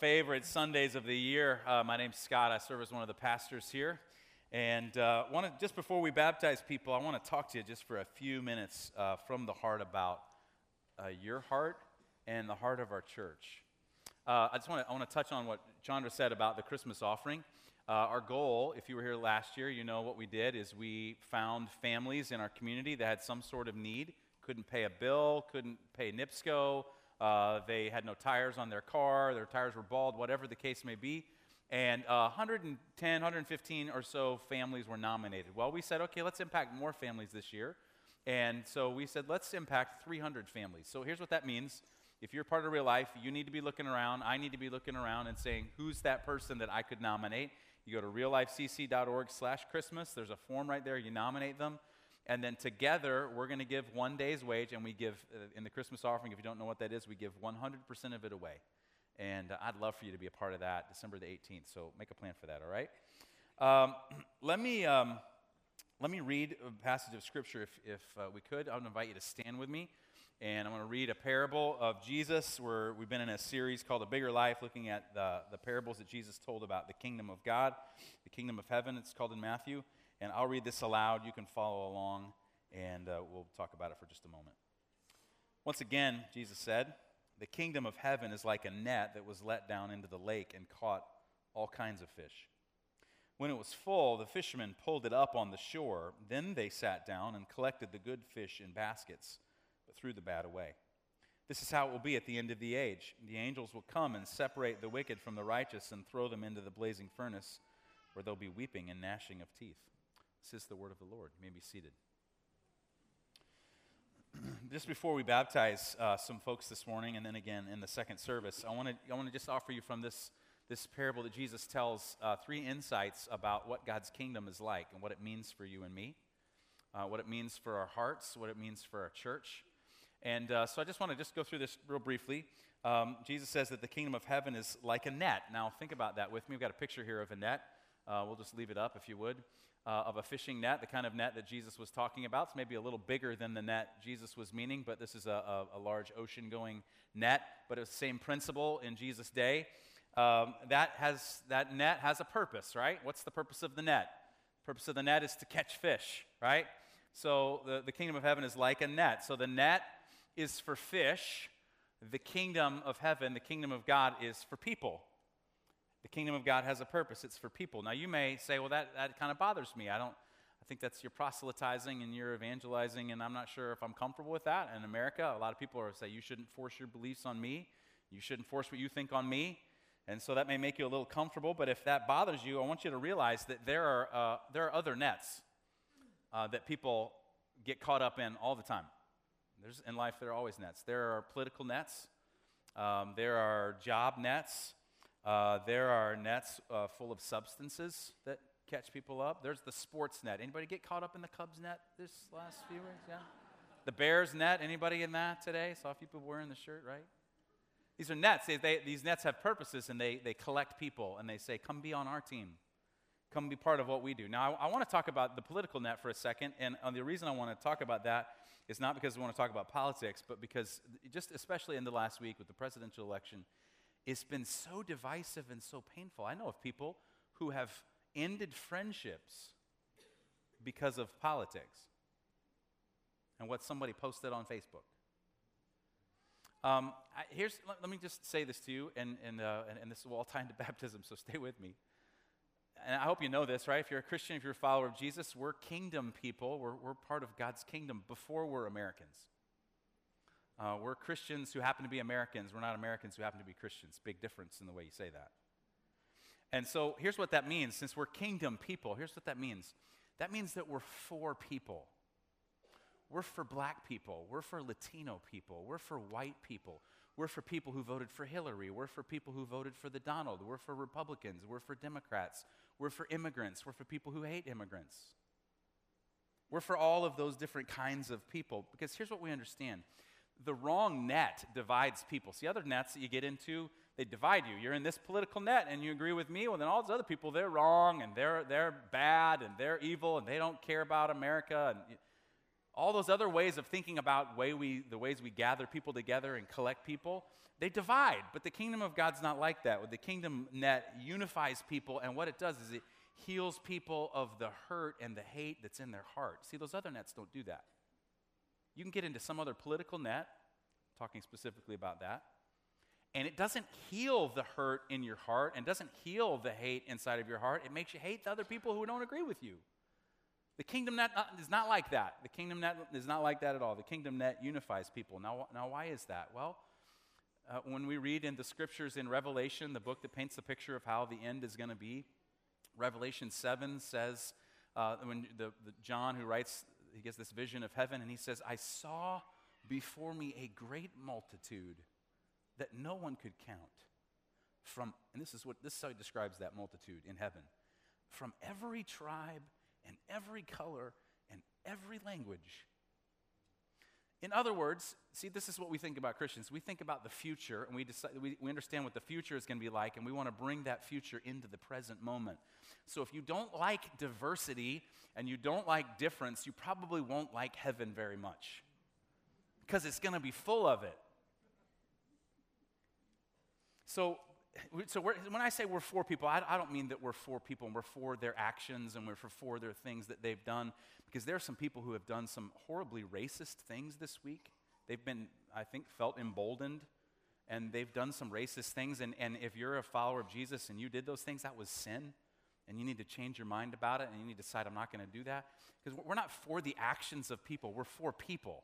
favorite Sundays of the year. Uh, my name's Scott. I serve as one of the pastors here. And uh, want to, just before we baptize people, I want to talk to you just for a few minutes uh, from the heart about uh, your heart and the heart of our church. Uh, I just want to, I want to touch on what Chandra said about the Christmas offering. Uh, our goal, if you were here last year, you know what we did is we found families in our community that had some sort of need, couldn't pay a bill, couldn't pay NIPSCO, uh, they had no tires on their car, their tires were bald, whatever the case may be. And uh, 110, 115 or so families were nominated. Well, we said, okay, let's impact more families this year. And so we said, let's impact 300 families. So here's what that means. If you're part of real life, you need to be looking around. I need to be looking around and saying, who's that person that I could nominate? You go to reallifecc.org slash Christmas. There's a form right there. You nominate them. And then together, we're going to give one day's wage, and we give, uh, in the Christmas offering, if you don't know what that is, we give 100% of it away. And uh, I'd love for you to be a part of that December the 18th. So make a plan for that, all right? Um, let, me, um, let me read a passage of Scripture if, if uh, we could. I would invite you to stand with me. And I'm going to read a parable of Jesus. Where we've been in a series called A Bigger Life, looking at the, the parables that Jesus told about the kingdom of God, the kingdom of heaven, it's called in Matthew. And I'll read this aloud. You can follow along, and uh, we'll talk about it for just a moment. Once again, Jesus said, The kingdom of heaven is like a net that was let down into the lake and caught all kinds of fish. When it was full, the fishermen pulled it up on the shore. Then they sat down and collected the good fish in baskets, but threw the bad away. This is how it will be at the end of the age. The angels will come and separate the wicked from the righteous and throw them into the blazing furnace, where there'll be weeping and gnashing of teeth. This is the word of the Lord. You may be seated. just before we baptize uh, some folks this morning, and then again in the second service, I want to I want to just offer you from this this parable that Jesus tells uh, three insights about what God's kingdom is like and what it means for you and me, uh, what it means for our hearts, what it means for our church. And uh, so I just want to just go through this real briefly. Um, Jesus says that the kingdom of heaven is like a net. Now think about that with me. We've got a picture here of a net. Uh, we'll just leave it up if you would uh, of a fishing net, the kind of net that Jesus was talking about. It's maybe a little bigger than the net Jesus was meaning, but this is a, a, a large ocean going net, but it's the same principle in Jesus' day. Um, that, has, that net has a purpose, right? What's the purpose of the net? The purpose of the net is to catch fish, right? So the, the kingdom of heaven is like a net. So the net is for fish. The kingdom of heaven, the kingdom of God, is for people. The kingdom of God has a purpose, it's for people. Now, you may say, well, that, that kind of bothers me. I don't. I think that's your proselytizing and your evangelizing, and I'm not sure if I'm comfortable with that. In America, a lot of people are say, you shouldn't force your beliefs on me. You shouldn't force what you think on me. And so that may make you a little comfortable, but if that bothers you, I want you to realize that there are, uh, there are other nets uh, that people get caught up in all the time. There's, in life, there are always nets. There are political nets, um, there are job nets, uh, there are nets uh, full of substances that catch people up. There's the sports net. Anybody get caught up in the Cubs net this last few weeks? Yeah. The Bears net. Anybody in that today? Saw a few people wearing the shirt, right? These are nets. They, they, these nets have purposes, and they, they collect people, and they say, "Come be on our team. Come be part of what we do." Now, I, I want to talk about the political net for a second, and uh, the reason I want to talk about that is not because I want to talk about politics, but because just especially in the last week with the presidential election it's been so divisive and so painful. I know of people who have ended friendships because of politics and what somebody posted on Facebook. Um, I, here's, let, let, me just say this to you, and, and, uh, and, and, this is all tied to baptism, so stay with me. And I hope you know this, right? If you're a Christian, if you're a follower of Jesus, we're kingdom people. We're, we're part of God's kingdom before we're Americans. Uh, we're Christians who happen to be Americans. We're not Americans who happen to be Christians. Big difference in the way you say that. And so here's what that means. Since we're kingdom people, here's what that means that means that we're for people. We're for black people. We're for Latino people. We're for white people. We're for people who voted for Hillary. We're for people who voted for the Donald. We're for Republicans. We're for Democrats. We're for immigrants. We're for people who hate immigrants. We're for all of those different kinds of people because here's what we understand the wrong net divides people. See, other nets that you get into, they divide you. You're in this political net and you agree with me, well, then all those other people, they're wrong and they're, they're bad and they're evil and they don't care about America. And all those other ways of thinking about way we, the ways we gather people together and collect people, they divide. But the kingdom of God's not like that. The kingdom net unifies people, and what it does is it heals people of the hurt and the hate that's in their heart. See, those other nets don't do that. You can get into some other political net, talking specifically about that, and it doesn't heal the hurt in your heart and doesn't heal the hate inside of your heart. It makes you hate the other people who don't agree with you. The kingdom net uh, is not like that. The kingdom net is not like that at all. The kingdom net unifies people. Now, now why is that? Well, uh, when we read in the scriptures in Revelation, the book that paints the picture of how the end is going to be, Revelation 7 says, uh, when the, the John who writes, he gets this vision of heaven, and he says, I saw before me a great multitude that no one could count. From, and this is what this is how he describes that multitude in heaven. From every tribe and every color and every language. In other words, see, this is what we think about Christians. We think about the future and we, decide, we, we understand what the future is going to be like, and we want to bring that future into the present moment. So if you don't like diversity and you don't like difference, you probably won't like heaven very much because it's going to be full of it. So so when I say we're for people, I, I, don't mean that we're for people and we're for their actions and we're for, for their things that they've done, because there are some people who have done some horribly racist things this week. They've been, I think, felt emboldened and they've done some racist things. And, and if you're a follower of Jesus and you did those things, that was sin. And you need to change your mind about it and you need to decide, I'm not going to do that. Because we're not for the actions of people, we're for people.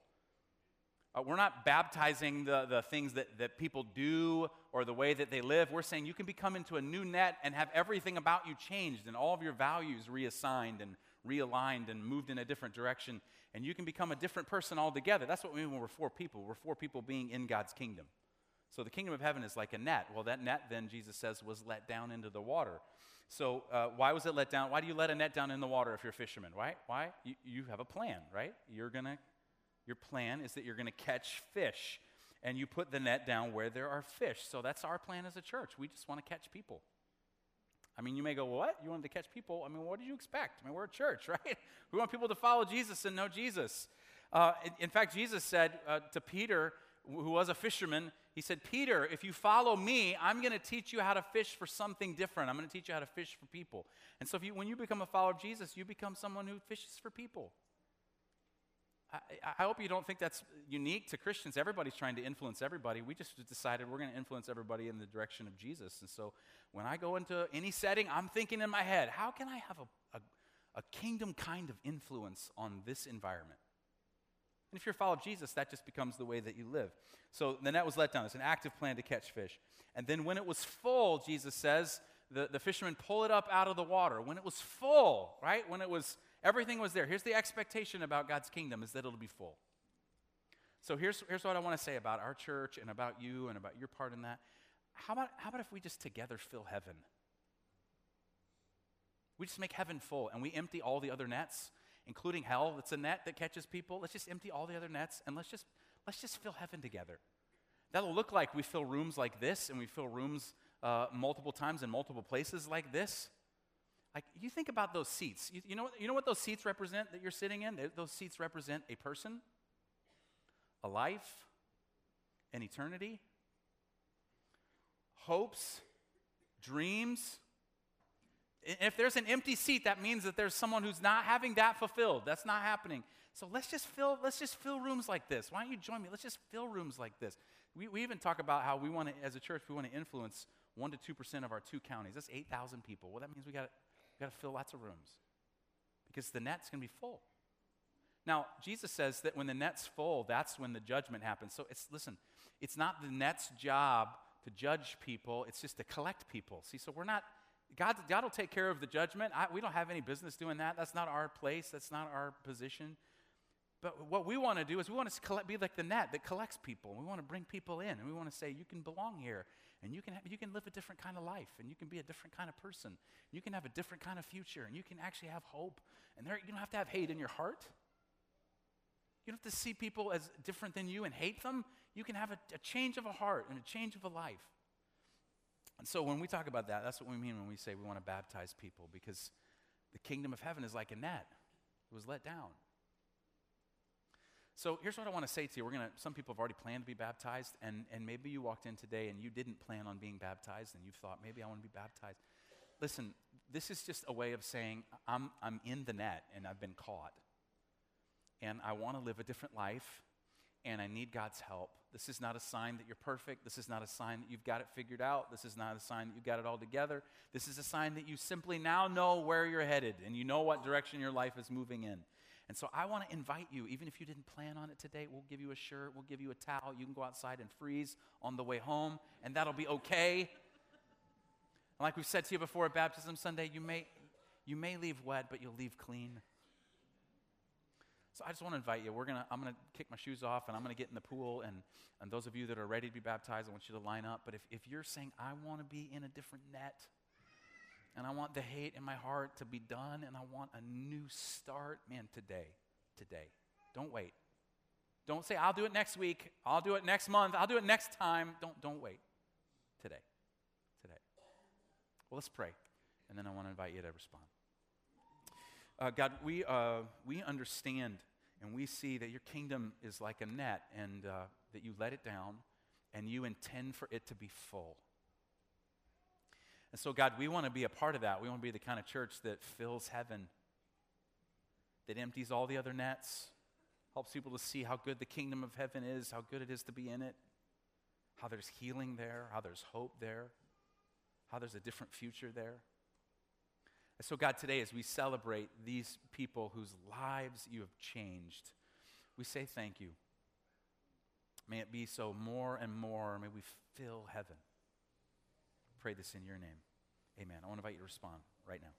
Uh, we're not baptizing the, the things that, that people do or the way that they live. We're saying you can become into a new net and have everything about you changed and all of your values reassigned and realigned and moved in a different direction. And you can become a different person altogether. That's what we mean when we're for people. We're for people being in God's kingdom. So the kingdom of heaven is like a net. Well, that net, then, Jesus says, was let down into the water. So uh, why was it let down? Why do you let a net down in the water if you're a fisherman? Why? Why? You, you have a plan, right? You're going to your plan is that you're going to catch fish and you put the net down where there are fish. So that's our plan as a church. We just want to catch people. I mean, you may go, What? You wanted to catch people? I mean, what did you expect? I mean, we're a church, right? We want people to follow Jesus and know Jesus. Uh, in, in, fact, Jesus said uh, to Peter, who was a fisherman, He said, Peter, if you follow me, I'm going to teach you how to fish for something different. I'm going to teach you how to fish for people. And so, you, when you become a follower of Jesus, you become someone who fishes for people. I, I, hope you don't think that's unique to Christians. Everybody's trying to influence everybody. We just decided we're going to influence everybody in the direction of Jesus. And so when I go into any setting, I'm thinking in my head, how can I have a, a, a kingdom kind of influence on this environment? And if you're of Jesus, that just becomes the way that you live. So the net was let down. It's an active plan to catch fish. And then when it was full, Jesus says, the, the fishermen pull it up out of the water. When it was full, right? When it was Everything was there. Here's the expectation about God's kingdom is that it'll be full. So here's, here's what I want to say about our church and about you and about your part in that. How about, how about if we just together fill heaven? We just make heaven full and we empty all the other nets, including hell. It's a net that catches people. Let's just empty all the other nets and let's just, let's just fill heaven together. That'll look like we fill rooms like this and we fill rooms uh, multiple times in multiple places like this. Like, you think about those seats. You, you, know, you know what those seats represent that you're sitting in? Those seats represent a person, a life, an eternity, hopes, dreams. If there's an empty seat, that means that there's someone who's not having that fulfilled. That's not happening. So let's just fill, let's just fill rooms like this. Why don't you join me? Let's just fill rooms like this. We, we even talk about how we want to, as a church, we want to influence 1% to 2% of our two counties. That's 8,000 people. Well, that means we got We've got to fill lots of rooms because the net's going to be full. Now, Jesus says that when the net's full, that's when the judgment happens. So it's, listen, it's not the net's job to judge people, it's just to collect people. See, so we're not, God, God will take care of the judgment. I, we don't have any business doing that. That's not our place, that's not our position. But what we want to do is we want to collect, be like the net that collects people. We want to bring people in, and we want to say, you can belong here, and you can, have, you can live a different kind of life, and you can be a different kind of person. You can have a different kind of future, and you can actually have hope. And there, you don't have to have hate in your heart. You don't have to see people as different than you and hate them. You can have a, a change of a heart and a change of a life. And so when we talk about that, that's what we mean when we say we want to baptize people, because the kingdom of heaven is like a net. It was let down. So here's what I want to say to you. We're gonna. Some people have already planned to be baptized, and, and maybe you walked in today and you didn't plan on being baptized, and you thought maybe I want to be baptized. Listen, this is just a way of saying I'm I'm in the net and I've been caught, and I want to live a different life, and I need God's help. This is not a sign that you're perfect. This is not a sign that you've got it figured out. This is not a sign that you've got it all together. This is a sign that you simply now know where you're headed and you know what direction your life is moving in. And so I want to invite you, even if you didn't plan on it today, we'll give you a shirt, we'll give you a towel. You can go outside and freeze on the way home, and that'll be okay. And like we've said to you before at Baptism Sunday, you may, you may leave wet, but you'll leave clean. So I just want to invite you. We're gonna, I'm going to kick my shoes off and I'm going to get in the pool. And, and those of you that are ready to be baptized, I want you to line up. But if, if you're saying, I want to be in a different net, and I want the hate in my heart to be done, and I want a new start. Man, today, today. Don't wait. Don't say, I'll do it next week, I'll do it next month, I'll do it next time. Don't, don't wait. Today. Today. Well, let's pray, and then I want to invite you to respond. Uh, God, we, uh, we understand and we see that your kingdom is like a net, and uh, that you let it down, and you intend for it to be full. And so, God, we want to be a part of that. We want to be the kind of church that fills heaven, that empties all the other nets, helps people to see how good the kingdom of heaven is, how good it is to be in it, how there's healing there, how there's hope there, how there's a different future there. And so, God, today, as we celebrate these people whose lives you have changed, we say thank you. May it be so more and more. May we fill heaven pray this in your name. Amen. I want to invite you to respond right now.